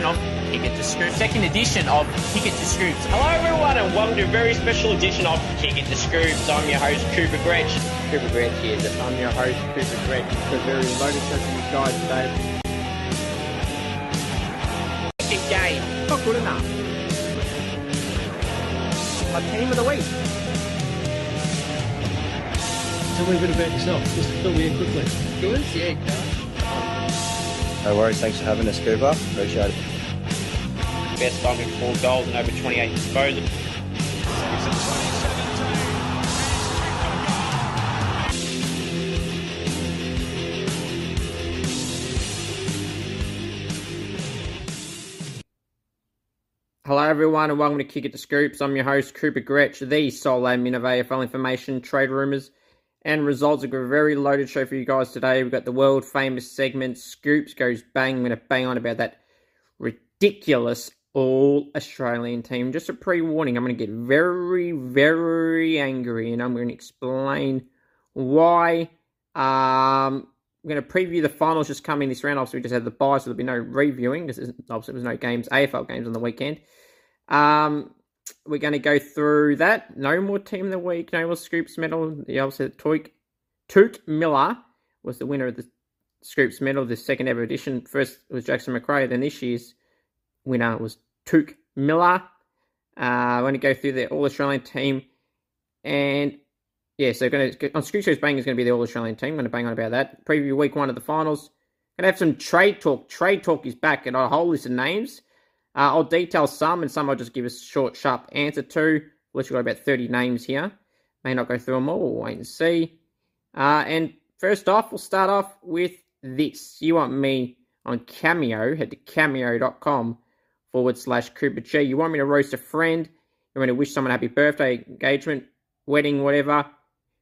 edition of Kick It to Scoops, second edition of Kick It to Scoops. Hello everyone and welcome to a very special edition of Kick It to Scoops. I'm your host Cooper Gretch. Cooper Gretch here. I'm your host Cooper Gretch. It's a very loaded show for you guys today. Kick game. Not good enough. My team of the week. Tell me a bit about yourself. Just fill me in quickly. Good, yeah. No worries. Thanks for having us, Cooper. Appreciate it. Best time with four goals and over 28 disposals. Hello everyone and welcome to Kick It to Scoops. I'm your host Cooper Gretch, the sole admin of AFL information, trade rumours, and results. We've got a very loaded show for you guys today. We've got the world famous segment Scoops goes bang. I'm going to bang on about that ridiculous all Australian team. Just a pre warning, I'm going to get very, very angry and I'm going to explain why. Um, we're going to preview the finals just coming this round. Obviously, we just had the bye, so there'll be no reviewing. Is obviously there's no games, AFL games on the weekend. Um, we're going to go through that. No more team of the week, no more Scoops medal. The obviously Took Touk Miller was the winner of the Scoops medal, the second ever edition. First was Jackson Macrae, then this year's winner was Touk Miller. I'm going to go through the All Australian team, and yeah, so going to on Scoops Goes Bang is going to be the All Australian team. I'm going to bang on about that. Preview week one of the finals. Going to have some trade talk. Trade talk is back, and a whole list of names. Uh, I'll detail some, and some I'll just give a short, sharp answer to. Unless we've got about 30 names here. May not go through them all. We'll wait and see. Uh, and first off, we'll start off with this. You want me on Cameo, head to cameo.com forward slash Cooper G. You want me to roast a friend? You want me to wish someone a happy birthday, engagement, wedding, whatever?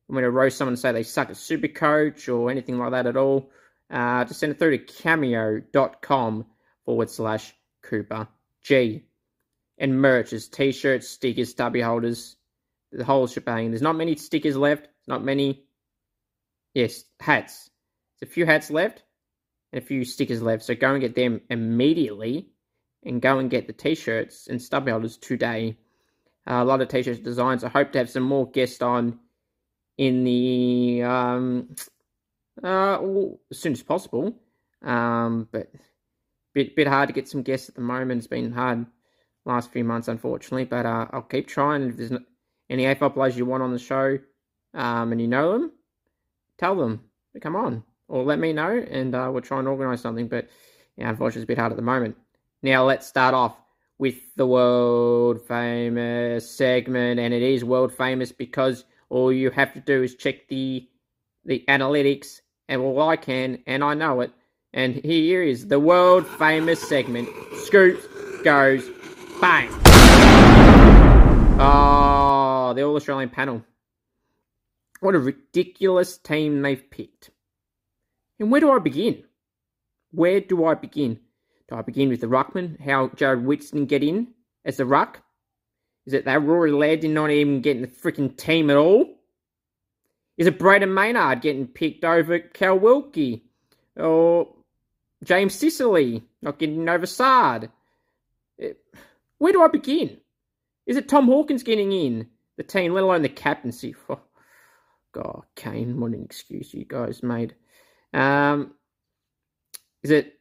You want me to roast someone and say they suck at super coach or anything like that at all? Uh, just send it through to cameo.com forward slash Cooper G. And merch is t shirts, stickers, stubby holders, the whole shebang. There's not many stickers left, not many, yes, hats. There's a few hats left and a few stickers left. So go and get them immediately and go and get the t shirts and stubby holders today. Uh, a lot of t shirt designs. I hope to have some more guests on in the um, uh, well, as soon as possible. Um, but bit bit hard to get some guests at the moment. It's been hard last few months, unfortunately. But uh, I'll keep trying. If there's any AFL players you want on the show, um, and you know them, tell them come on or let me know, and uh, we'll try and organise something. But unfortunately, it's a bit hard at the moment. Now let's start off with the world famous segment, and it is world famous because all you have to do is check the the analytics, and all I can, and I know it. And here is the world famous segment: Scoops goes bang. Oh, the All Australian panel. What a ridiculous team they've picked. And where do I begin? Where do I begin? Do I begin with the ruckman? How Jared Whitson get in as the ruck? Is it that Rory Laird not even get in the freaking team at all? Is it Brayden Maynard getting picked over Cal Wilkie? Or James Sicily not getting over Saad? It, where do I begin? Is it Tom Hawkins getting in the team, let alone the captaincy? Oh, God, Kane, what an excuse you guys made. Um, is it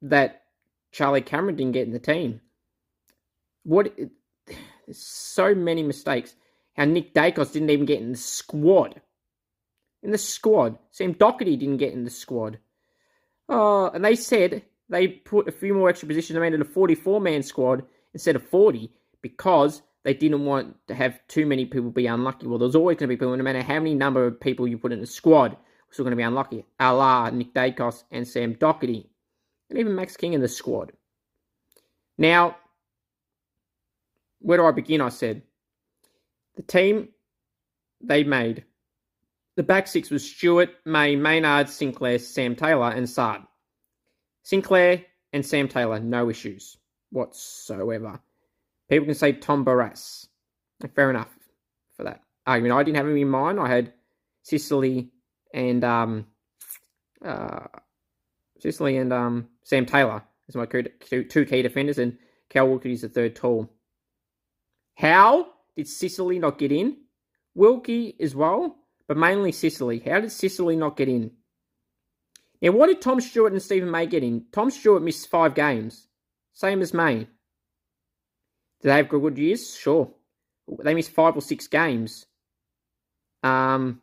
that Charlie Cameron didn't get in the team? What? So many mistakes. How Nick Daicos didn't even get in the squad. In the squad. Sam Doherty didn't get in the squad. Oh, and they said they put a few more extra positions. They made it a 44 man squad instead of 40 because they didn't want to have too many people be unlucky. Well, there's always going to be people, no matter how many number of people you put in the squad, still going to be unlucky. A la Nick Daicos and Sam Doherty. And even Max King in the squad. Now, where do I begin? I said. The team they made. The back six was Stewart, May, Maynard, Sinclair, Sam Taylor, and Saad. Sinclair and Sam Taylor, no issues whatsoever. People can say Tom Barrass. Fair enough for that argument. I didn't have him in mind. I had Sicily and um, uh, Sicily and um, Sam Taylor as my two, key defenders, and Cal Wilkie is the third tall. How did Sicily not get in? Wilkie as well, but mainly Sicily. How did Sicily not get in? Now, what did Tom Stewart and Stephen May get in? Tom Stewart missed five games, same as May. Did they have good years? Sure. They missed five or six games. Um,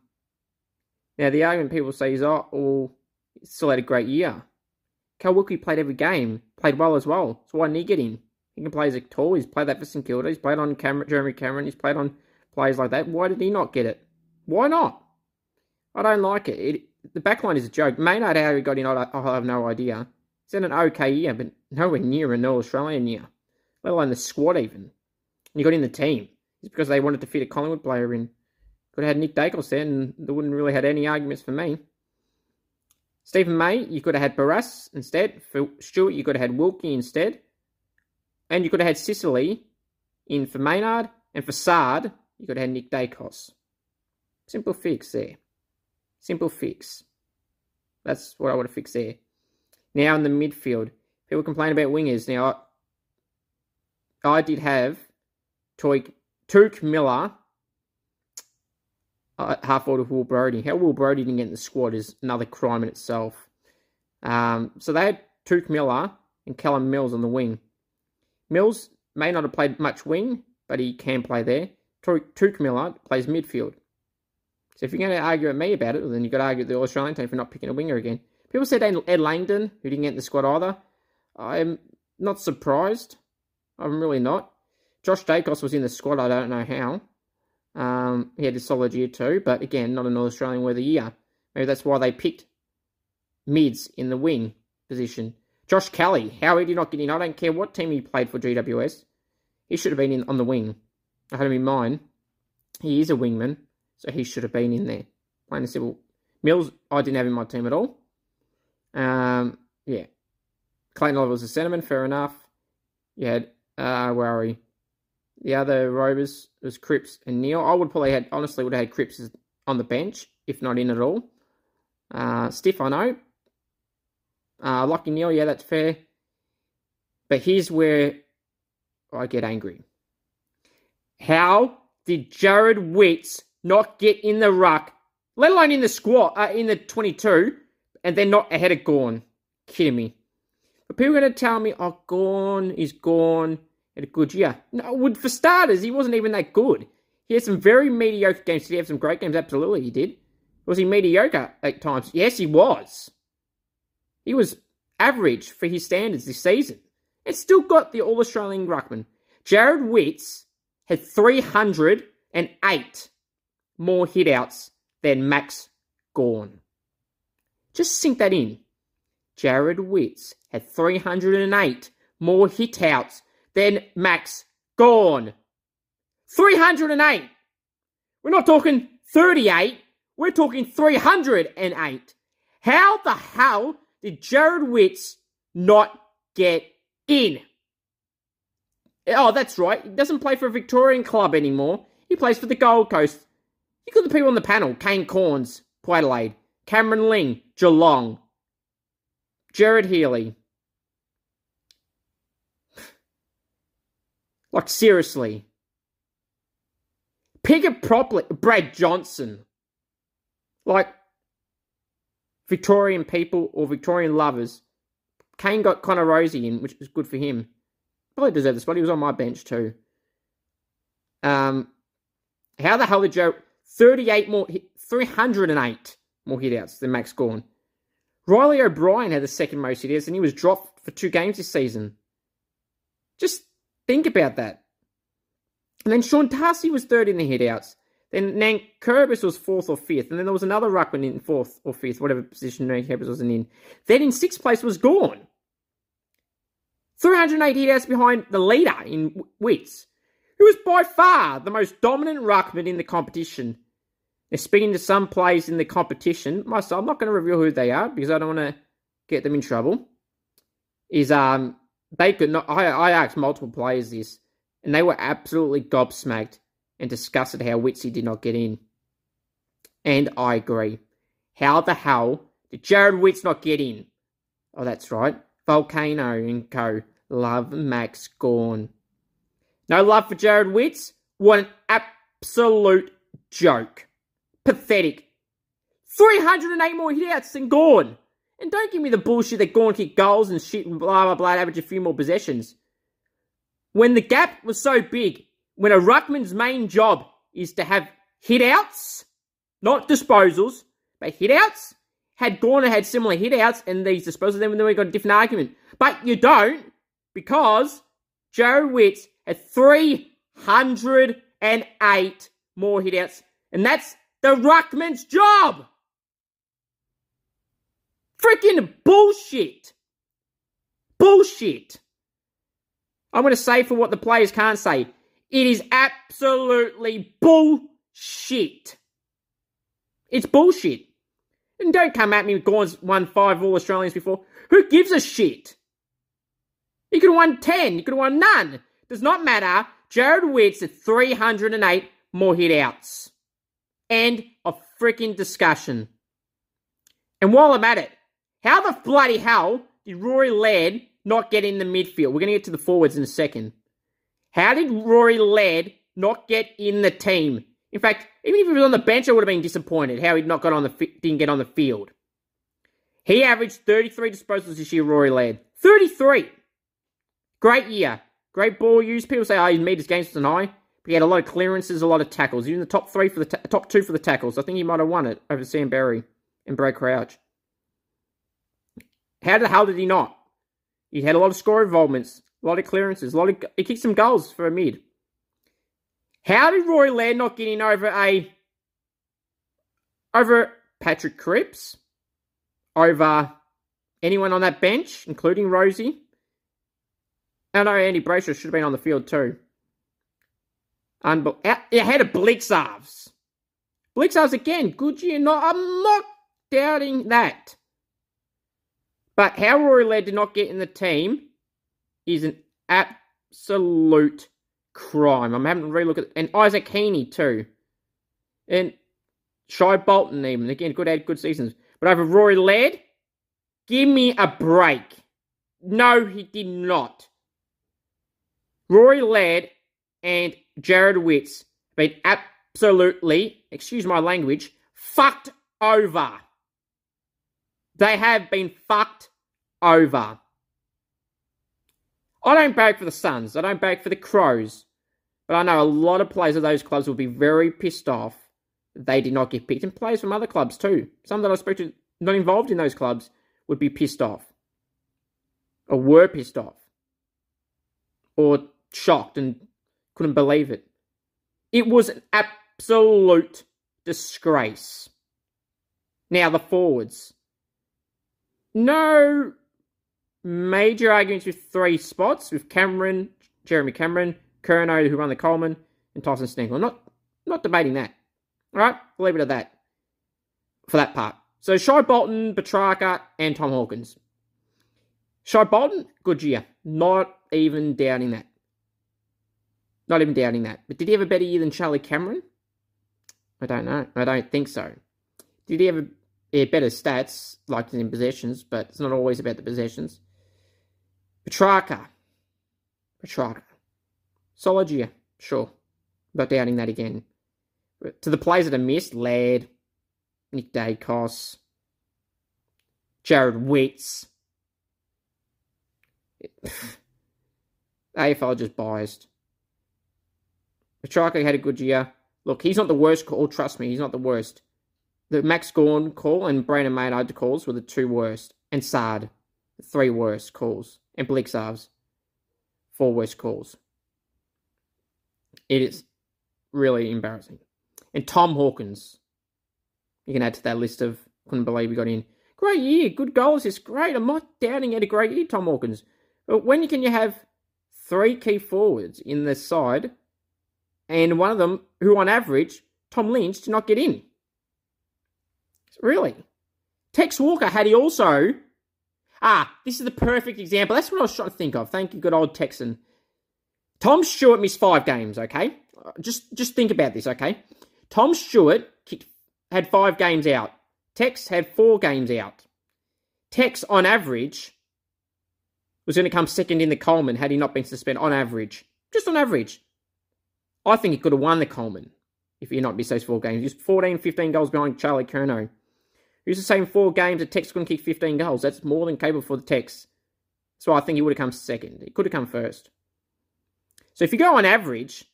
now, the argument people say is, oh, well, still had a great year. Cal Wilkie played every game, played well as well. So why didn't he get in? He can play as a tall. He's played that for St Kilda. He's played on Cameron, Jeremy Cameron. He's played on players like that. Why did he not get it? Why not? I don't like it. it the backline is a joke. Maynard, how he got in, I, I have no idea. He's in an okay year, but nowhere near an All Australian year, let alone the squad even. And he got in the team. It's because they wanted to fit a Collingwood player in. Could have had Nick Daicos there, and they wouldn't really had any arguments for me. Stephen May, you could have had Barrass instead. For Stewart, you could have had Wilkie instead. And you could have had Sicily in for Maynard. And for Saad, you could have had Nick Daicos. Simple fix there. Simple fix. That's what I would have fixed there. Now in the midfield, people complain about wingers. Now, I, I did have Toik, Touk Miller half forward of Will Brodie. How Will Brodie didn't get in the squad is another crime in itself. Um, so they had Touk Miller and Callum Mills on the wing. Mills may not have played much wing, but he can play there. Touk Miller plays midfield. So if you're going to argue at me about it, then you've got to argue at the Australian team for not picking a winger again. People said Ed Langdon, who didn't get in the squad either. I'm not surprised. I'm really not. Josh Daicos was in the squad. I don't know how. Um, he had a solid year too, but again, not an All Australian worthy year. Maybe that's why they picked mids in the wing position. Josh Kelly, how he did not get in. I don't care what team he played for GWS. He should have been in on the wing. I had him in mind. He is a wingman. So he should have been in there. Plain and simple. Mills, I didn't have in my team at all. Um, yeah. Clayton Oliver was a centerman, fair enough. You had, uh, where are we? The other Rovers was Cripps and Neale. I would probably had, honestly, would have had Cripps on the bench, if not in at all. Uh, Stiff, I know. Uh, Lachie Neale, yeah, that's fair. But here's where I get angry. How did Jared Witts not get in the ruck, let alone in the squad, uh, in the 22, and then not ahead of Gawn? Kidding me. But people are going to tell me, oh, Gawn is gone at a good year. No, for starters, he wasn't even that good. He had some very mediocre games. Did he have some great games? Absolutely, he did. Was he mediocre at times? Yes, he was. He was average for his standards this season. And still got the All Australian Ruckman. Jared Witts had 308 more hitouts than Max Gawn. Just sink that in. Jared Witts had 308 more hitouts than Max Gawn. 308! We're not talking 38, we're talking 308. How the hell did Jared Witts not get in? Oh, that's right. He doesn't play for a Victorian club anymore. He plays for the Gold Coast. Look got the people on the panel. Kane Cornes, Port Adelaide. Cameron Ling, Geelong. Gerard Healy. Like, seriously. Pick it properly. Brad Johnson. Like, Victorian people or Victorian lovers. Kane got Connor Rozee in, which was good for him. Probably deserved the spot. He was on my bench too. Um, how the hell did Joe... 38 more, 308 more hitouts than Max Gawn. Riley O'Brien had the second most hitouts and he was dropped for two games this season. Just think about that. And then Sean Darcy was third in the hitouts. Then Nank Kurbis was fourth or fifth. And then there was another Ruckman in fourth or fifth, whatever position Nankervis wasn't in. Then in sixth place was Gawn. 308 hitouts behind the leader in Witts who was by far the most dominant ruckman in the competition. Now, speaking to some players in the competition, myself, I'm not going to reveal who they are because I don't want to get them in trouble. Is um they could not. I I asked multiple players this, and they were absolutely gobsmacked and disgusted how Witsy did not get in. And I agree. How the hell did Jared Witts not get in? Oh, that's right. Volcano and co. Love Max Gawn. No love for Jared Witts? What an absolute joke. Pathetic. 308 more hitouts than Gawn. And don't give me the bullshit that Gawn kicked goals and shit and blah blah blah average a few more possessions. When the gap was so big, when a ruckman's main job is to have hitouts, not disposals, but hitouts, had Gawn had similar hitouts and these disposals, then we got a different argument. But you don't, because Joe Witts had 308 more hitouts, and that's the ruckman's job. Freaking bullshit. Bullshit. I'm going to say for what the players can't say. It is absolutely bullshit. It's bullshit. And don't come at me with Gawn's won five All Australians before. Who gives a shit? He could have won 10. He could have won none. Does not matter. Jared Witts at 308 more hit outs. End of freaking discussion. And while I'm at it, how the bloody hell did Rory Laird not get in the midfield? We're going to get to the forwards in a second. How did Rory Laird not get in the team? In fact, even if he was on the bench, I would have been disappointed how he not got on the didn't get on the field. He averaged 33 disposals this year, Rory Laird. 33. Great year. Great ball use. People say, oh, he made his games tonight. But he had a lot of clearances, a lot of tackles. He was in the top three for the ta- top two for the tackles. I think he might have won it over Sam Berry and Brad Crouch. How the hell did he not? He had a lot of score involvements, a lot of clearances, a lot of he kicked some goals for a mid. How did Roy Laird not get in over a over Patrick Cripps, over anyone on that bench, including Rozee? I know Andy Brayshaw should have been on the field too. Unbe- uh, ahead of Blicavs. Blicavs again, good year. No, I'm not doubting that. But how Rory Laird did not get in the team is an absolute crime. I'm having to relook at and Isaac Heaney too. And Shai Bolton even. Again, good had good seasons. But over Rory Laird, give me a break. No, he did not. Rory Laird and Jared Witts been absolutely, excuse my language, fucked over. They have been fucked over. I don't bag for the Suns. I don't bag for the Crows. But I know a lot of players of those clubs will be very pissed off they did not get picked. And players from other clubs too. Some that I spoke to not involved in those clubs would be pissed off. Or were pissed off. Or shocked and couldn't believe it. It was an absolute disgrace. Now, the forwards. No major arguments with three spots with Cameron, Jeremy Cameron, Curnow, who run the Coleman, and Tyson Stengel. I'm not, not debating that. All right, we'll leave it at that for that part. So, Shai Bolton, Petrarca, and Tom Hawkins. Shai Bolton, good year. Not even doubting that. Not even doubting that. But did he have a better year than Charlie Cameron? I don't know. I don't think so. Did he have a, yeah, better stats, like in possessions, but it's not always about the possessions. Petrarca. Petrarca. Solid year, sure. Not doubting that again. But to the players that are missed, Laird, Nick Daicos, Jared Witts. AFL just biased. Petrarca had a good year. Look, he's not the worst call. Trust me, he's not the worst. The Max Gawn call and Brandon Maynard calls were the two worst. And Saad, the three worst calls. And Blicavs, four worst calls. It is really embarrassing. And Tom Hawkins, you can add to that list of couldn't believe he got in. Great year, good goals, it's great. I'm not doubting it. A great year, Tom Hawkins. But when can you have three key forwards in the side and one of them, who on average, Tom Lynch, did not get in. Really? Tex Walker had he also. Ah, this is the perfect example. That's what I was trying to think of. Thank you, good old Texan. Tom Stewart missed five games, okay? Just just think about this, okay? Tom Stewart kicked, had five games out. Tex had four games out. Tex, on average, was going to come second in the Coleman had he not been suspended, on average. Just on average. I think he could have won the Coleman if he had not missed those four games. He's 14, 15 goals behind Charlie Curnow. Who's the same four games that Tex couldn't kick 15 goals. That's more than capable for the Tex. So I think he would have come second. He could have come first. So if you go on average,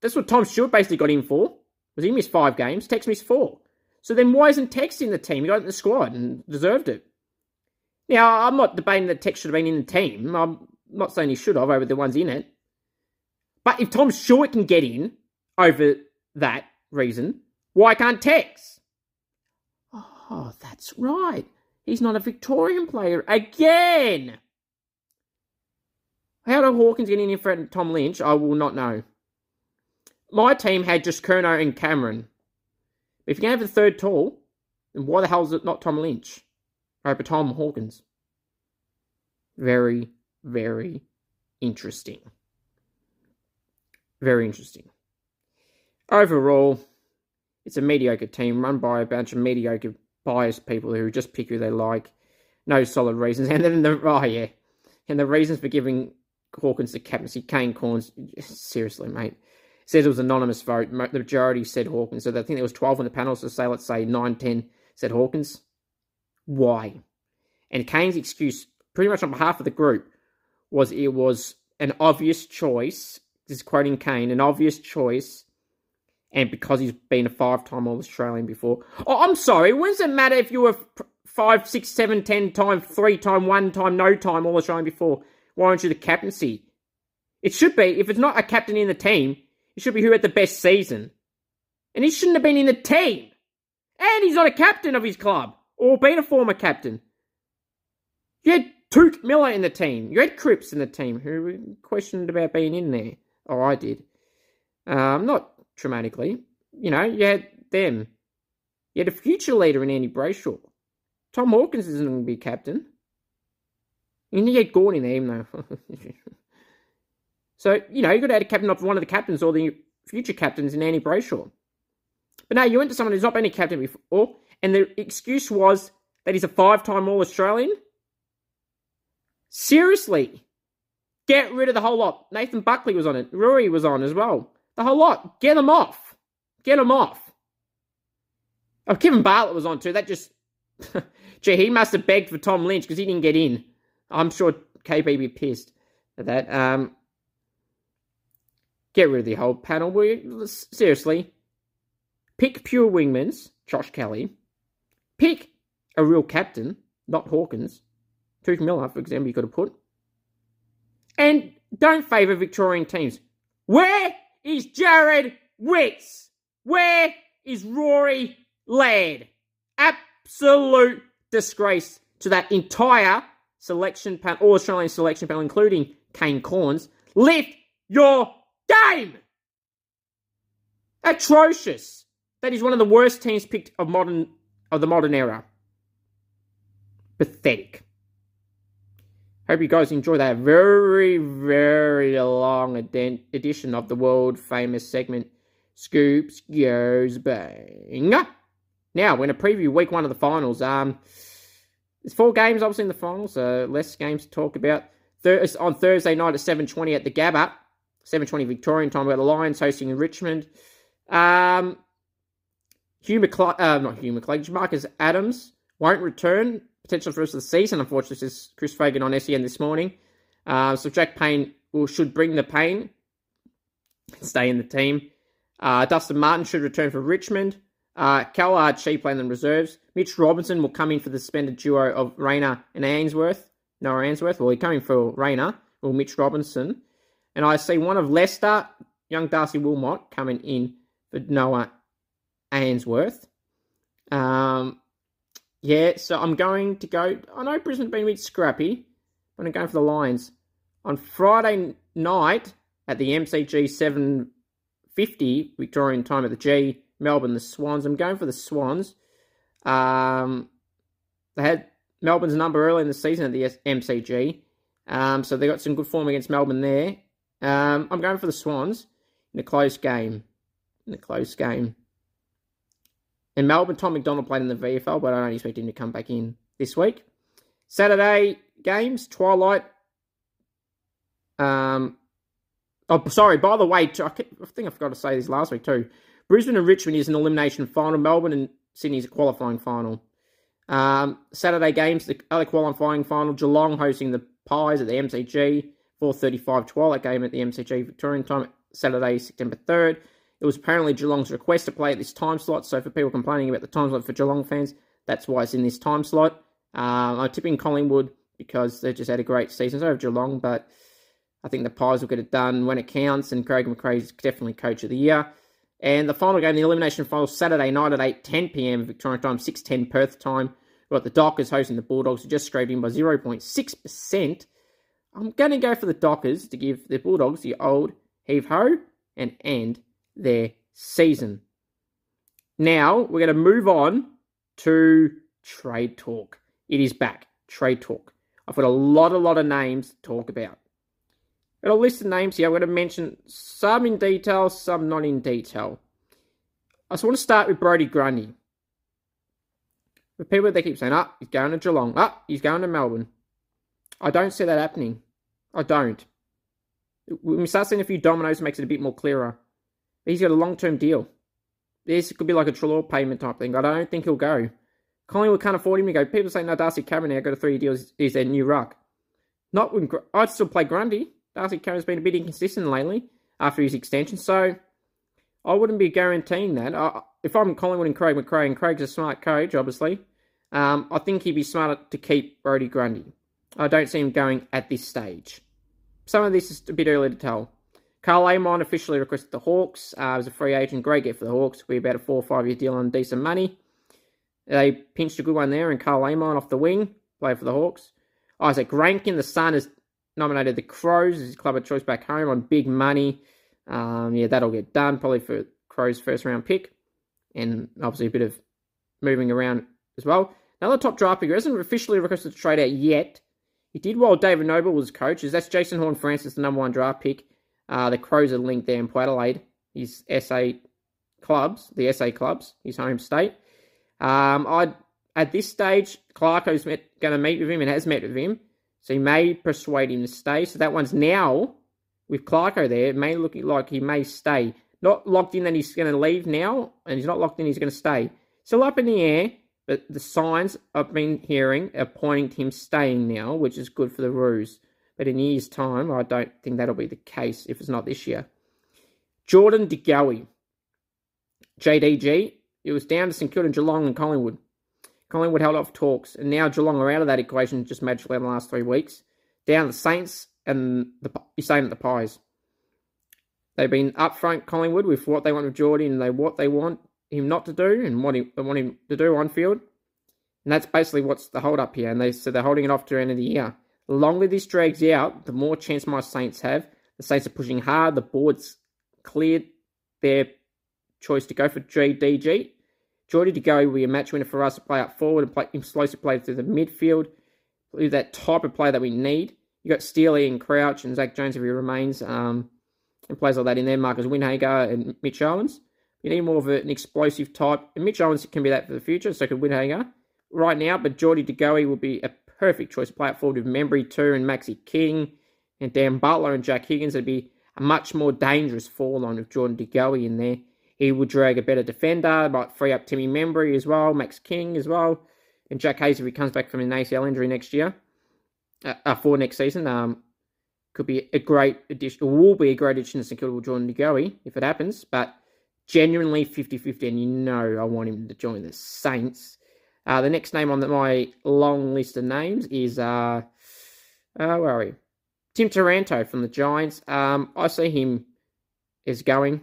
that's what Tom Stewart basically got in for. Was he missed five games, Tex missed four. So then why isn't Tex in the team? He got in the squad and deserved it. Now, I'm not debating that Tex should have been in the team. I'm not saying he should have over the ones in it. But if Tom Stewart can get in over that reason, why can't Tex? Oh, that's right. He's not a Victorian player again. How did Hawkins get in front of Tom Lynch? I will not know. My team had just Curnow and Cameron. If you can have the third tall, then why the hell is it not Tom Lynch over Tom Hawkins? Very, very interesting. Very interesting. Overall, it's a mediocre team run by a bunch of mediocre biased people who just pick who they like. No solid reasons. And then the oh yeah. And the reasons for giving Hawkins the captaincy, Kane Cornes, seriously, mate. Says it was anonymous vote. The majority said Hawkins. So I think there was 12 on the panel. So say, let's say 9, 10 said Hawkins. Why? And Kane's excuse, pretty much on behalf of the group, was it was an obvious choice. This is quoting Kane, an obvious choice. And because he's been a five-time All-Australian before. Oh, I'm sorry. When does it matter if you were five, six, seven, ten time, three time, one time, no time All-Australian before? Why aren't you the captaincy? It should be, if it's not a captain in the team, it should be who had the best season. And he shouldn't have been in the team. And he's not a captain of his club, or been a former captain. You had Touk Miller in the team. You had Cripps in the team, who questioned about being in there. Oh, I did. Um, not traumatically. You know, you had them. You had a future leader in Andy Brayshaw. Tom Hawkins isn't going to be captain. You need to get Gordon in there, though. so, you know, you got to add a captain of one of the captains or the future captains in Andy Brayshaw. But now you went to someone who's not been a captain before, and the excuse was that he's a five time All Australian. Seriously. Get rid of the whole lot. Nathan Buckley was on it. Rory was on as well. The whole lot. Get them off. Get them off. Oh, Kevin Bartlett was on too. That just. Gee, he must have begged for Tom Lynch because he didn't get in. I'm sure KB be pissed at that. Um, get rid of the whole panel. We seriously pick pure wingmans, Josh Kelly. Pick a real captain, not Hawkins. Touk Miller, for example, you could have put. And don't favour Victorian teams. Where is Jared Witts? Where is Rory Laird? Absolute disgrace to that entire selection panel, All Australian selection panel, including Kane Cornes. Lift your game! Atrocious. That is one of the worst teams picked of modern of the modern era. Pathetic. Hope you guys enjoy that very, very long edition of the world famous segment Scoops Goes Bang. Now, we're going to preview week one of the finals. Um, there's four games, obviously, in the finals. Uh, less games to talk about. Thur- on Thursday night at 7.20 at the Gabba. 7.20 Victorian time. About the Lions hosting in Richmond. Um, Hugh McCl- uh, not Hugh McCluggage, Marcus Adams won't return. Potential for the rest of the season, unfortunately, says Chris Fagan on SEN this morning. Uh, so Jack Payne will, should bring the pain. Stay in the team. Uh, Dustin Martin should return for Richmond. Uh, Callard Sheep playing the reserves. Mitch Robinson will come in for the suspended duo of Rayner and Answerth. Noah Answerth. Well, he's coming for Rayner or Mitch Robinson. And I see one of Leicester, young Darcy Wilmot, coming in for Noah Answerth. Um, yeah, so I'm going to go. I know Brisbane's been a bit scrappy, but I'm going for the Lions. On Friday night at the MCG 750 Victorian time at the G, Melbourne, the Swans. I'm going for the Swans. Um, they had Melbourne's number early in the season at the MCG, um, so they got some good form against Melbourne there. Um, I'm going for the Swans in a close game. In a close game. In Melbourne, Tom McDonald played in the VFL, but I don't expect him to come back in this week. Saturday games, Twilight. Um, oh, sorry. By the way, I think I forgot to say this last week too. Brisbane and Richmond is an elimination final. Melbourne and Sydney is a qualifying final. Um, Saturday games, the other qualifying final. Geelong hosting the Pies at the MCG. 4:35 Twilight game at the MCG Victorian time. Saturday, September 3rd. It was apparently Geelong's request to play at this time slot. So for people complaining about the time slot for Geelong fans, that's why it's in this time slot. Um, I'm tipping Collingwood because they just had a great season. So have Geelong, but I think the Pies will get it done when it counts. And Craig McRae is definitely coach of the year. And the final game, the elimination final, Saturday night at 8 10 p.m. Victorian time, 6.10 Perth time. We've got the Dockers hosting the Bulldogs, who just scraped in by 0.6%. I'm going to go for the Dockers to give the Bulldogs the old heave ho and end their season. Now we're going to move on to trade talk. It is back. Trade talk. I've got a lot, a lot of names to talk about. I've got a list of names here. I'm going to mention some in detail, some not in detail. I just want to start with Brodie Grundy. The people they keep saying, ah, he's going to Geelong, ah, he's going to Melbourne. I don't see that happening. I don't. When we start seeing a few dominoes, it makes it a bit more clearer. He's got a long term deal. This could be like a Treloar payment type thing. I don't think he'll go. Collingwood can't afford him to go. People say, no, Darcy Cameron now got a three deal. Is their new ruck. Not when I'd still play Grundy. Darcy Cameron's been a bit inconsistent lately after his extension, so I wouldn't be guaranteeing that. I, if I'm Collingwood and Craig McRae, and Craig's a smart coach, obviously, um, I think he'd be smarter to keep Brodie Grundy. I don't see him going at this stage. Some of this is a bit early to tell. Karl Amon officially requested the Hawks. Uh, was a free agent, great get for the Hawks. Be about a four or five year deal on decent money. They pinched a good one there, and Karl Amon off the wing, play for the Hawks. Izak Rankine, the Sun, has nominated the Crows as his club of choice back home on big money. Um, yeah, that'll get done probably for Crows' first round pick, and obviously a bit of moving around as well. Another top draft pick hasn't officially requested to trade out yet. He did while David Noble was coach. That's Jason Horne-Francis, the number one draft pick. Uh, the Crows are linked there in Port Adelaide. His SA clubs, the SA clubs, his home state. Um, I at this stage, Clarko's going to meet with him and has met with him, so he may persuade him to stay. So that one's now with Clarko there. It may look like he may stay. Not locked in that he's going to leave now, and he's not locked in he's going to stay. Still up in the air, but the signs I've been hearing are pointing to him staying now, which is good for the Roos. But in a year's time, I don't think that'll be the case if it's not this year. Jordan De Goey. JDG. It was down to St Kilda, Geelong, and Collingwood. Collingwood held off talks, and now Geelong are out of that equation just magically in the last three weeks. Down the Saints and the same at the Pies. They've been upfront Collingwood with what they want with Geordie and they what they want him not to do and what he, they want him to do on field. And that's basically what's the hold up here. And they said they're holding it off to the end of the year. The longer this drags out, the more chance my Saints have. The Saints are pushing hard. The board's cleared their choice to go for JDG. Geordie to go will be a match winner for us to play up forward and play explosive play through the midfield. That type of play that we need. You got Steely and Crouch and Zach Jones if he remains, um, and players like that in there. Marcus Windhager and Mitch Owens. You need more of an explosive type. And Mitch Owens can be that for the future, so could Windhager right now. But Geordie De Goey will be a perfect choice forward with Membrey too and Maxi King and Dan Butler and Jack Higgins. It'd be a much more dangerous fall line with Jordan De Goey in there. He would drag a better defender, might free up Timmy Membrey as well, Max King as well, and Jack Hayes if he comes back from an ACL injury next year, uh, uh, for next season. Um, could be a great addition, or will be a great addition to St Kilda with Jordan De Goey if it happens, but genuinely 50-50, and you know I want him to join the Saints. Uh, the next name on the, my long list of names is, uh, uh, where are we? Tim Taranto from the Giants. Um, I see him as going.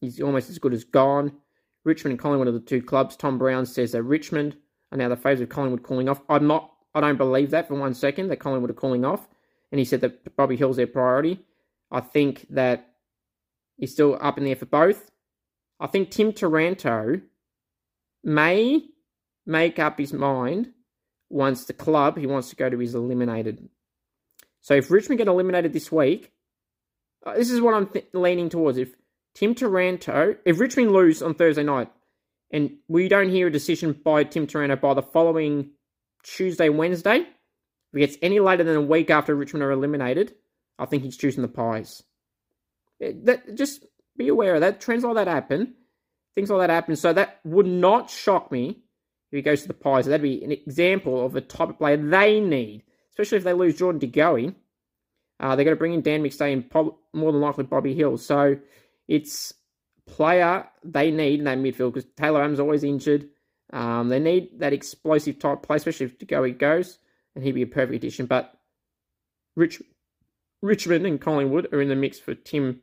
He's almost as good as gone. Richmond and Collingwood are the two clubs. Tom Brown says that Richmond are now the favourites of Collingwood calling off. I'm not. I don't believe that for one second that Collingwood are calling off. And he said that Bobby Hill's their priority. I think that he's still up in there for both. I think Tim Taranto may make up his mind once the club he wants to go to is eliminated. So if Richmond get eliminated this week, uh, this is what I'm th- leaning towards. If Tim Taranto, if Richmond lose on Thursday night, and we don't hear a decision by Tim Taranto by the following Tuesday, Wednesday, If he gets any later than a week after Richmond are eliminated, I think he's choosing the Pies. It, that, just be aware of that. Trends like that happen. Things like that happen. So that would not shock me if he goes to the Pies. That'd be an example of the type of player they need, especially if they lose Jordan De Goey. Uh, they're going to bring in Dan McStay and more than likely Bobby Hill. So it's player they need in that midfield because Taylor Adams is always injured. Um, they need that explosive type play, especially if De Goey goes, and he'd be a perfect addition. But Rich, Richmond and Collingwood are in the mix for Tim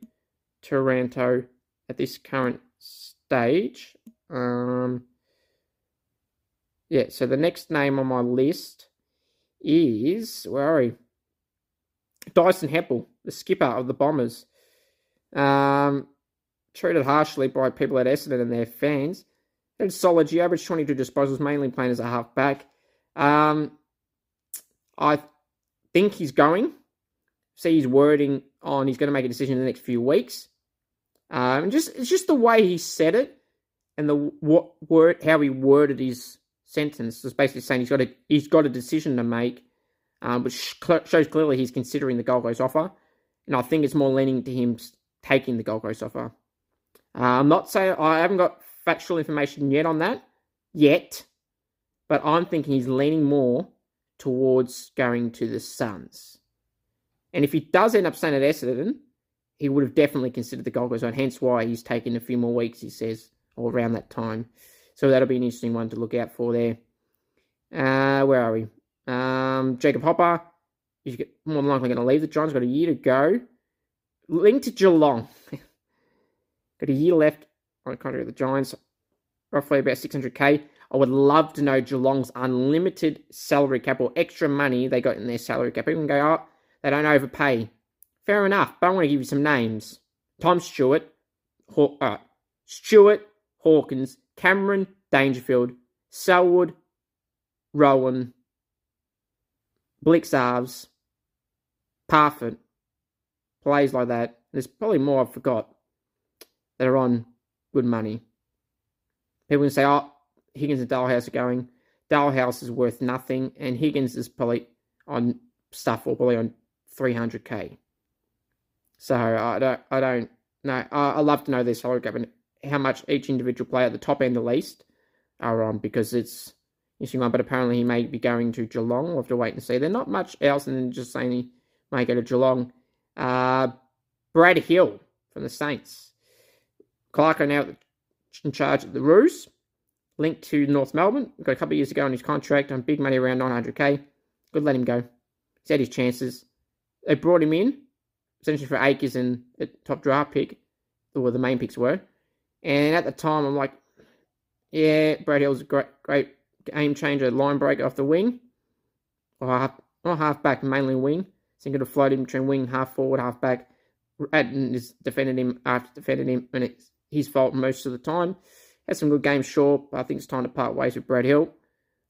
Taranto at this current stage. Um, yeah, so the next name on my list is where are we? Dyson Heppell, the skipper of the Bombers. Um, treated harshly by people at Essendon and their fans. Had solid. He averaged 22 disposals, mainly playing as a halfback. Um, I think he's going. See his wording on he's going to make a decision in the next few weeks. Um, just it's just the way he said it and the what word how he worded his sentence is basically saying he's got a he's got a decision to make, um, which shows clearly he's considering the Gold Coast offer, and I think it's more leaning to him taking the Gold Coast offer. Uh, I'm not saying I haven't got factual information yet on that yet, but I'm thinking he's leaning more towards going to the Suns. And if he does end up staying at Essendon, he would have definitely considered the Gold Coast zone. Hence why he's taken a few more weeks, he says, or around that time. So that'll be an interesting one to look out for there. Uh, where are we? Um, Jacob Hopper. is more than likely going to leave the Giants. Got a year to go. Linked to Geelong. got a year left on the contract with the Giants. Roughly about 600k. I would love to know Geelong's unlimited salary cap or extra money they got in their salary cap. People can go, oh, they don't overpay. Fair enough, but I want to give you some names. Tom Stewart, Haw- uh, Stewart, Hawkins, Cameron, Dangerfield, Selwood, Rohan, Blicavs, Parfitt, plays like that. There's probably more I've forgot that are on good money. People can say, oh, Higgins and Dahlhaus are going. Dahlhaus is worth nothing, and Higgins is probably on stuff or probably on 300k. So I don't, I don't know. I, I love to know this salary cap and how much each individual player at the top end, at least, are on because it's interesting one. But apparently, he may be going to Geelong. We'll have to wait and see. There's not much else than just saying he may go to Geelong. Uh, Brad Hill from the Saints. Clarko now in charge of the Roos. Linked to North Melbourne. Got a couple of years ago on his contract on big money around 900k. Good, let him go. He's had his chances. They brought him in essentially for Acres and a top draft pick, or the main picks were. And at the time, I'm like, yeah, Brad Hill's a great, great game changer, line breaker off the wing, or half, not half back, mainly wing. So you could have floated him between wing, half forward, half back. And is defended him after defended him, and it's his fault most of the time. Had some good games, sure, but I think it's time to part ways with Brad Hill.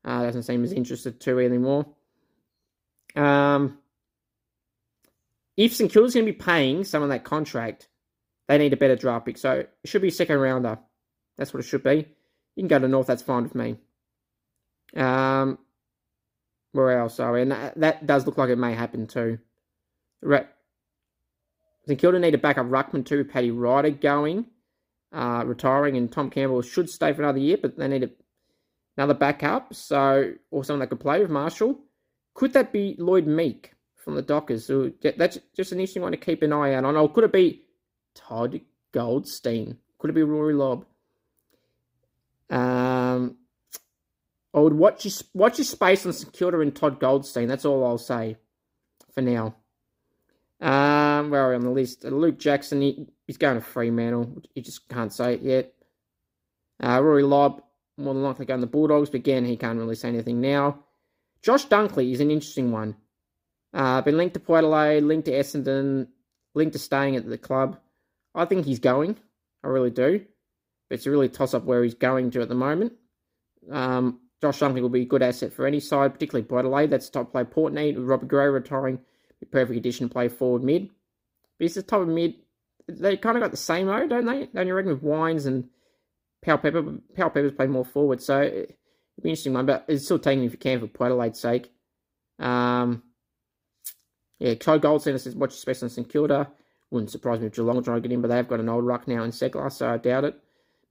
Uh, doesn't seem as interested too anymore. Um, if St Kilda's going to be paying some of that contract, they need a better draft pick. So it should be second rounder. That's what it should be. You can go to North. That's fine with me. Um, where else are we? And that, that does look like it may happen too. Right. St Kilda need to back up Ruckman too. Paddy Ryder going, uh, retiring, and Tom Campbell should stay for another year, but they need a, another backup. So, or someone that could play with Marshall. Could that be Lloyd Meek? from the Dockers. So that's just an interesting one to keep an eye out on. Or could it be Todd Goldstein? Could it be Rory Lobb? Um, I would watch your, watch your space on St Kilda and Todd Goldstein. That's all I'll say for now. Um, where are we on the list? Uh, Luke Jackson, he, he's going to Fremantle. You just can't say it yet. Uh, Rory Lobb, more than likely going to the Bulldogs, but again, he can't really say anything now. Josh Dunkley is an interesting one. Uh, been linked to Port Adelaide, linked to Essendon, linked to staying at the club. I think he's going. I really do. But it's a really toss up where he's going to at the moment. Um, Josh Dunkley will be a good asset for any side, particularly Adelaide. That's top play Port need with Robert Gray retiring. Be perfect addition to play forward mid. But he's the top of mid. They kind of got the same mode, don't they? Don't you reckon with Wines and Powell Pepper? Powell Pepper's play more forward, so it'd be interesting one. But it's still taking if you can for Port Adelaide's sake. Um, yeah, Todd Goldstein says, watch space on St Kilda. Wouldn't surprise me if Geelong try to get in, but they've got an old ruck now in Segler, so I doubt it.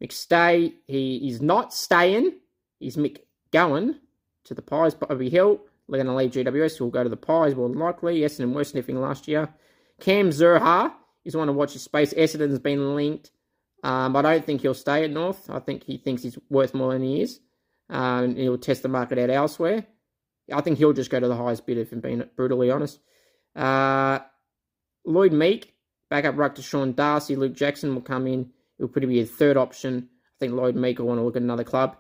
McStay, he is not staying. He's Mick going to the Pies, Bobby Hill. They're going to leave GWS, will go to the Pies more than likely. Essendon were sniffing last year. Cam Zurhaar is one to watch his space. Essendon's been linked. Um, I don't think he'll stay at North. I think he thinks he's worth more than he is. Um, he'll test the market out elsewhere. I think he'll just go to the highest bid, if I'm being brutally honest. Uh, Lloyd Meek, back up ruck to Sean Darcy. Luke Jackson will come in. He'll probably be a third option. I think Lloyd Meek will want to look at another club.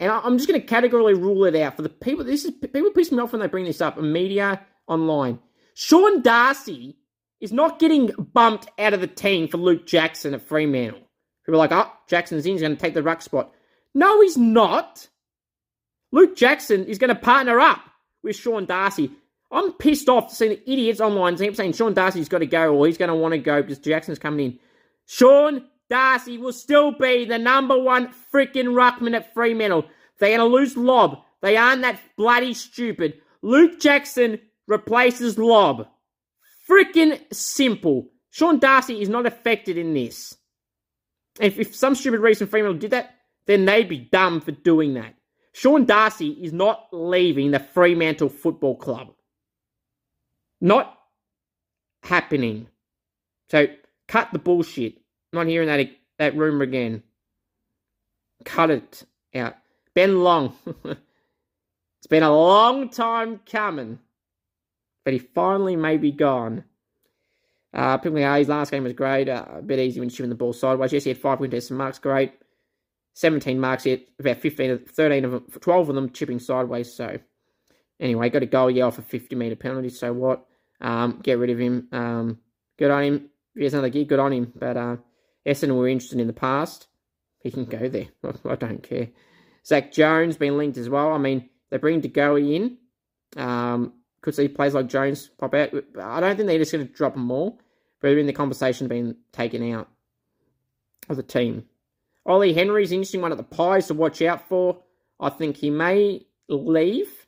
And I'm just going to categorically rule it out for the people. This is people piss me off when they bring this up. Media online. Sean Darcy is not getting bumped out of the team for Luke Jackson at Fremantle. People are like, oh, Jackson's in, he's going to take the ruck spot. No, he's not. Luke Jackson is going to partner up with Sean Darcy. I'm pissed off to see the idiots online saying Sean Darcy's got to go or he's going to want to go because Jackson's coming in. Sean Darcy will still be the number one freaking ruckman at Fremantle. They're going to lose Lobb. They aren't that bloody stupid. Luke Jackson replaces Lobb. Freaking simple. Sean Darcy is not affected in this. If, if some stupid reason Fremantle did that, then they'd be dumb for doing that. Sean Darcy is not leaving the Fremantle Football Club. Not happening. So cut the bullshit. Not hearing that that rumor again. Cut it out. Ben Long. it's been a long time coming, but he finally may be gone. Uh, Pimley his last game was great. Uh, a bit easy when shooting the ball sideways. Yes, he had five contested marks. Great. 17 marks yet, about 15, 13 of them, 12 of them chipping sideways. So, anyway, got a goal, yeah, off a 50 metre penalty. So, what? Um, get rid of him. Um, good on him. If he has another gig, good on him. But uh, Essendon were interested in the past. He can go there. I don't care. Zak Jones been linked as well. I mean, they bring De Goey in. Um, could see players like Jones pop out. I don't think they're just going to drop them all. But they're in the conversation being taken out of the team. Ollie Henry's an interesting one at the Pies to watch out for. I think he may leave,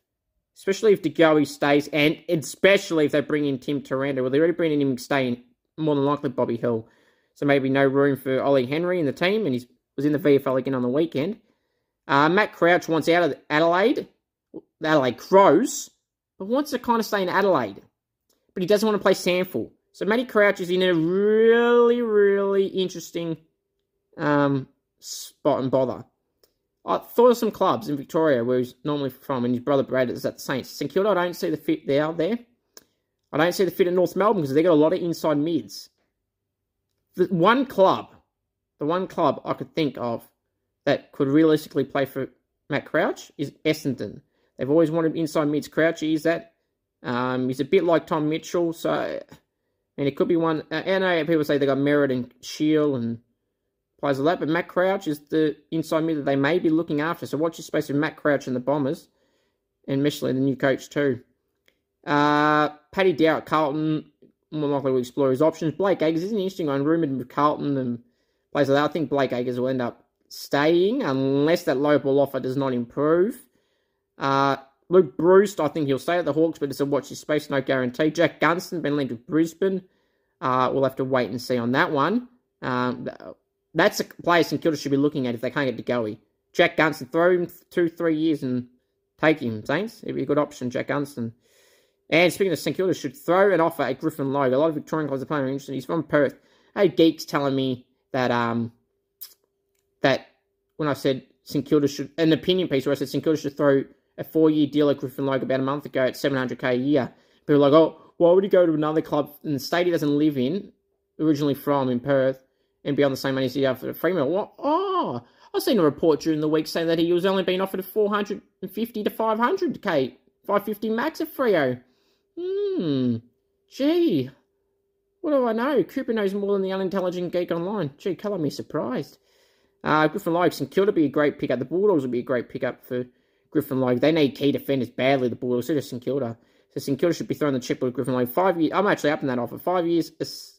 especially if De Goey stays, and especially if they bring in Tim Taranto. Well, they're already bringing him staying, more than likely Bobby Hill. So maybe no room for Ollie Henry in the team, and he was in the VFL again on the weekend. Uh, Matt Crouch wants out of Adelaide, Adelaide Crows, but wants to kind of stay in Adelaide. But he doesn't want to play SANFL. So Matty Crouch is in a really, really interesting um, spot and bother. I thought of some clubs in Victoria where he's normally from, and his brother Brad is at the Saints. St Kilda, I don't see the fit there. There, I don't see the fit at North Melbourne because they got a lot of inside mids. The one club, the one club I could think of that could realistically play for Matt Crouch is Essendon. They've always wanted inside mids. Crouch is that. Um, he's a bit like Tom Mitchell, so and it could be one. And I know people say they got Merrett and Shiel and like that, but Matt Crouch is the inside mid that they may be looking after. So watch your space with Matt Crouch and the Bombers, and Michelin, the new coach too. Uh, Paddy Dow at Carlton, more likely to explore his options. Blake Acres is an interesting one, rumoured with Carlton and players like that. I think Blake Acres will end up staying unless that low ball offer does not improve. Uh, Luke Breust, I think he'll stay at the Hawks, but it's a watch his space, no guarantee. Jack Gunston, been linked with Brisbane. Uh, we'll have to wait and see on that one. Um, that's a player St Kilda should be looking at if they can't get to. Jack Gunston, throw him two, three years and take him, Saints. It'd be a good option, Jack Gunston. And speaking of St Kilda, should throw an offer at Griffin Logue. A lot of Victorian clubs are playing interested. He's from Perth. Hey, geeks telling me that um that when I said St Kilda should an opinion piece where I said St Kilda should throw a four year deal at Griffin Logue about a month ago at seven hundred k a year. People are like, oh, why would he go to another club in the state he doesn't live in, originally from in Perth, and be on the same money as he for Fremantle? What? Oh, I've seen a report during the week saying that he was only being offered a four hundred and fifty to five hundred k, five fifty max at Freo. Hmm. Gee. What do I know? Cooper knows more than the unintelligent geek online. Gee, colour me surprised. Uh, Griffin Logue, St Kilda be a great pickup. The Bulldogs would be a great pickup for Griffin Logue. They need key defenders badly, the Bulldogs, so does St Kilda. So St Kilda should be throwing the chip with Griffin Logue. Five years, I'm actually upping that offer. Five years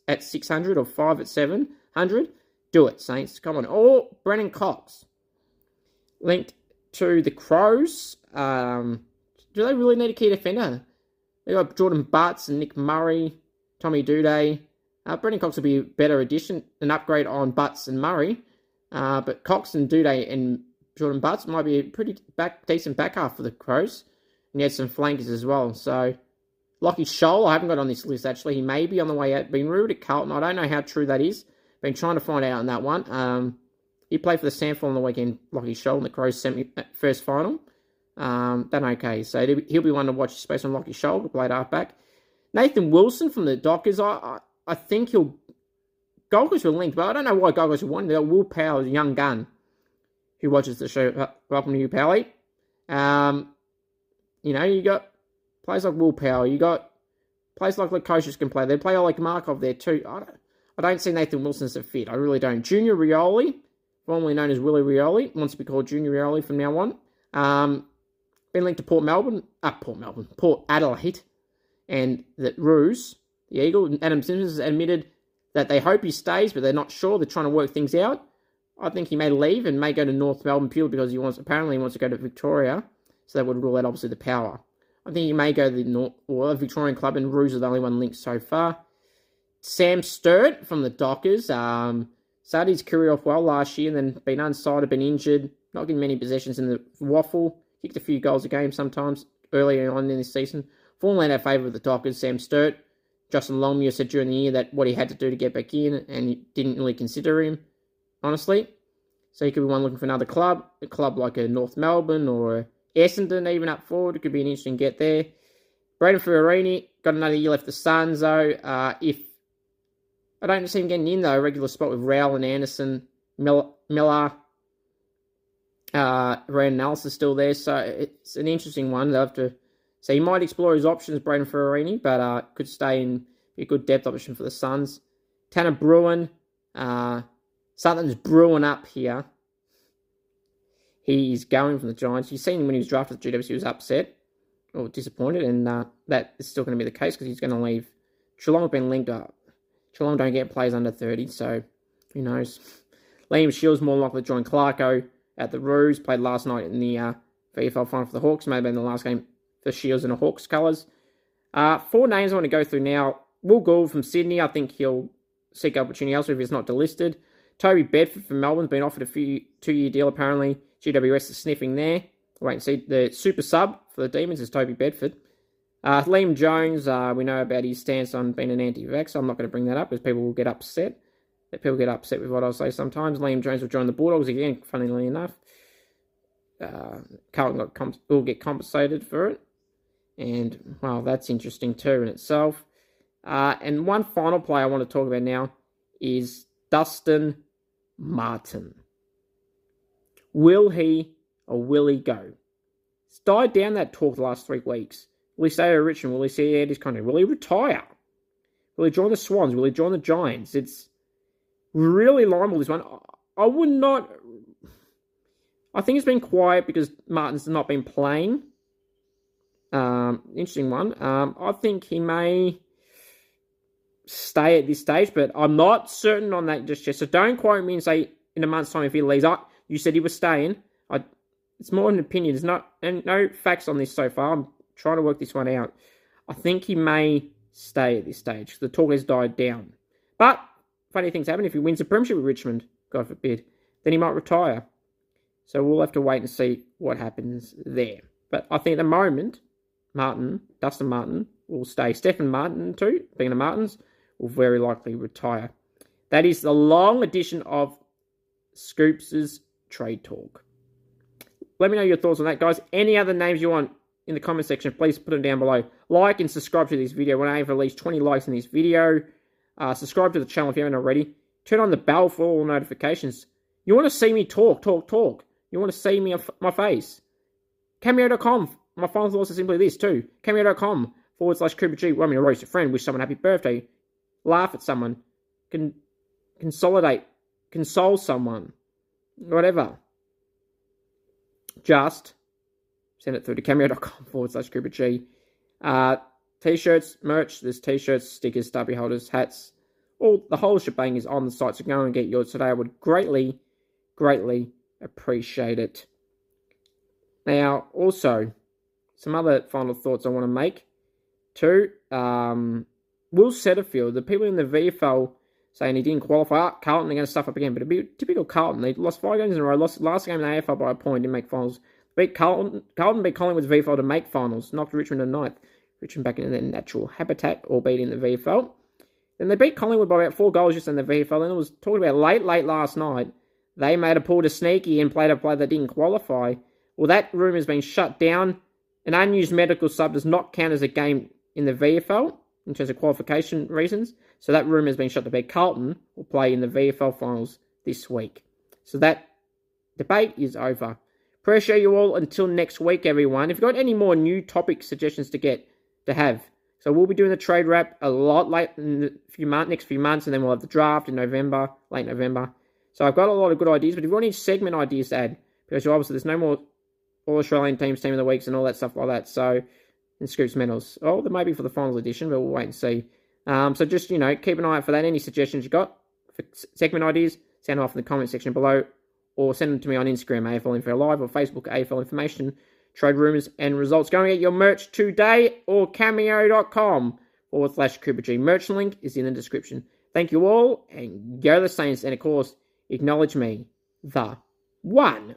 at 600 or five at 700. Do it, Saints. Come on. Or Brennan Cox. Linked to the Crows. Um, do they really need a key defender? They got Jordan Butts and Nick Murray, Tommy Doedee. Uh, Brennan Cox would be a better addition, an upgrade on Butts and Murray. Uh, but Cox and Doedee and Jordan Butts might be a pretty back decent back half for the Crows. And he had some flankers as well. So, Lockie Sholl, I haven't got on this list actually. He may be on the way out. Been rumored at Carlton. I don't know how true that is. Been trying to find out on that one. Um, he played for the SANFL on the weekend, Lockie Sholl, in the Crows semi first final. Um, done okay. So he'll be one to watch space on Lockie Sholl, who played halfback. Nathan Wilson from the Dockers, I, I, I think he'll. Coast were linked, but I don't know why Coast were one. They're Will a young gun who watches the show. Welcome to you, Pally. Um, you know, you got players like Wil Powell, you got players like Lukosius can play. They play like Markov there too. I don't, I don't see Nathan Wilson as a fit. I really don't. Junior Rioli, formerly known as Willie Rioli, wants to be called Junior Rioli from now on. Um, been linked to Port Melbourne, uh, Port Melbourne, Port Adelaide, and that Roos, the Eagle, Adam Simpson has admitted that they hope he stays, but they're not sure. They're trying to work things out. I think he may leave and may go to North Melbourne purely because he wants apparently he wants to go to Victoria, so that would rule out obviously the power. I think he may go to the North or a Victorian club, and Roos is the only one linked so far. Sam Sturt from the Dockers. Um, started his career off well last year, and then been unsighted, been injured, not getting many possessions in the waffle. Kicked a few goals a game sometimes earlier on in this season. Fallen out of favour with the Dockers. Sam Sturt. Justin Longmuir said during the year that what he had to do to get back in, and he didn't really consider him, honestly. So he could be one looking for another club, a club like a North Melbourne or Essendon, even up forward. It could be an interesting get there. Brayden Fiorini got another year left. The Suns, though, uh, if I don't see him getting in though, regular spot with Rowell and Anderson, Miller, uh, Rand Nelson still there, so it's an interesting one. They'll have to so he might explore his options, Brayden Ferrarini, but uh, could stay in a good depth option for the Suns. Tanner Bruhn, uh, something's brewing up here. He's going from the Giants. You've seen him when he was drafted at GWS, he was upset or disappointed, and uh, that is still going to be the case because he's going to leave. Geelong have been linked up. Geelong don't get players under 30, so who knows. Liam Shiels more likely to join Clarko at the Roos. Played last night in the uh, VFL final for the Hawks. May have been the last game the Shiels and the Hawks colours. Uh, four names I want to go through now. Will Gould from Sydney. I think he'll seek opportunity elsewhere if he's not delisted. Toby Bedford from Melbourne's been offered a few two-year deal apparently. GWS is sniffing there. Wait and see. The super sub for the Demons is Toby Bedford. Uh, Liam Jones, uh, we know about his stance on being an anti-vax. I'm not going to bring that up because people will get upset. That People get upset with what I say sometimes. Liam Jones will join the Bulldogs again, funnily enough. Uh, Carlton got will get compensated for it. And, well, that's interesting too in itself. Uh, and one final player I want to talk about now is Dustin Martin. Will he or will he go? It's died down that talk the last three weeks. Will he stay at Richmond? Will he see out his country? Will he retire? Will he join the Swans? Will he join the Giants? It's really liable, this one. I would not. I think it's been quiet because Martin's not been playing. Um, interesting one. Um, I think he may stay at this stage, but I'm not certain on that just yet. So don't quote me and say in a month's time if he leaves. I, you said he was staying. I, it's more an opinion. There's not and no facts on this so far. I'm trying to work this one out. I think he may stay at this stage. The talk has died down. But funny things happen. If he wins the premiership with Richmond, God forbid, then he might retire. So we'll have to wait and see what happens there. But I think at the moment, Martin, Dustin Martin, will stay. Stefan Martin, too, being the Martins, will very likely retire. That is the long edition of Scoops' Trade Talk. Let me know your thoughts on that, guys. Any other names you want in the comment section, please put them down below. Like and subscribe to this video. When I have at least 20 likes in this video, uh, subscribe to the channel if you haven't already. Turn on the bell for all notifications. You want to see me talk, talk, talk. You want to see me my face. Cameo.com my final thoughts are simply this too. Cameo.com forward slash Cooper G. To roast a friend, wish someone happy birthday, laugh at someone, can consolidate, console someone, whatever. Just send it through to cameo.com forward slash Cooper G. Uh, t-shirts, merch, there's t-shirts, stickers, stubby holders, hats, all the whole shebang is on the site, so go and get yours today. I would greatly, greatly appreciate it. Now, also, some other final thoughts I want to make. Two, um, Will Setterfield, the people in the VFL saying he didn't qualify. Ah, Carlton are going to stuff up again, but it'd be typical Carlton. They lost five games in a row. Lost last game in the AFL by a point, didn't make finals. Beat Carlton. Carlton beat Collingwood's VFL to make finals. Knocked Richmond to ninth. Richmond back in their natural habitat, albeit in the VFL. Then they beat Collingwood by about four goals just in the VFL. Then it was talked about late, late last night. They made a pull to sneaky and played a play that didn't qualify. Well, that room has been shut down. An unused medical sub does not count as a game in the VFL in terms of qualification reasons. So that room has been shut to bed. Carlton will play in the VFL finals this week. So that debate is over. Appreciate you all until next week, everyone. If you've got any more new topic suggestions to get to have, so we'll be doing the trade wrap a lot late in the few months, next few months, and then we'll have the draft in November, late November. So I've got a lot of good ideas, but if you want any segment ideas to add, because obviously there's no more All Australian teams, team of the weeks, and all that stuff like that. So and Scoops medals. Oh, there may be for the final edition, but we'll wait and see. Um, so just, you know, keep an eye out for that. Any suggestions you got for segment ideas, send them off in the comment section below or send them to me on Instagram, AFL Info Live, or Facebook, AFL Information, Trade Rumours and Results. Go and get your merch today or cameo.com forward slash Cooper G. Merch link is in the description. Thank you all, and go the Saints, and of course, acknowledge me, the one.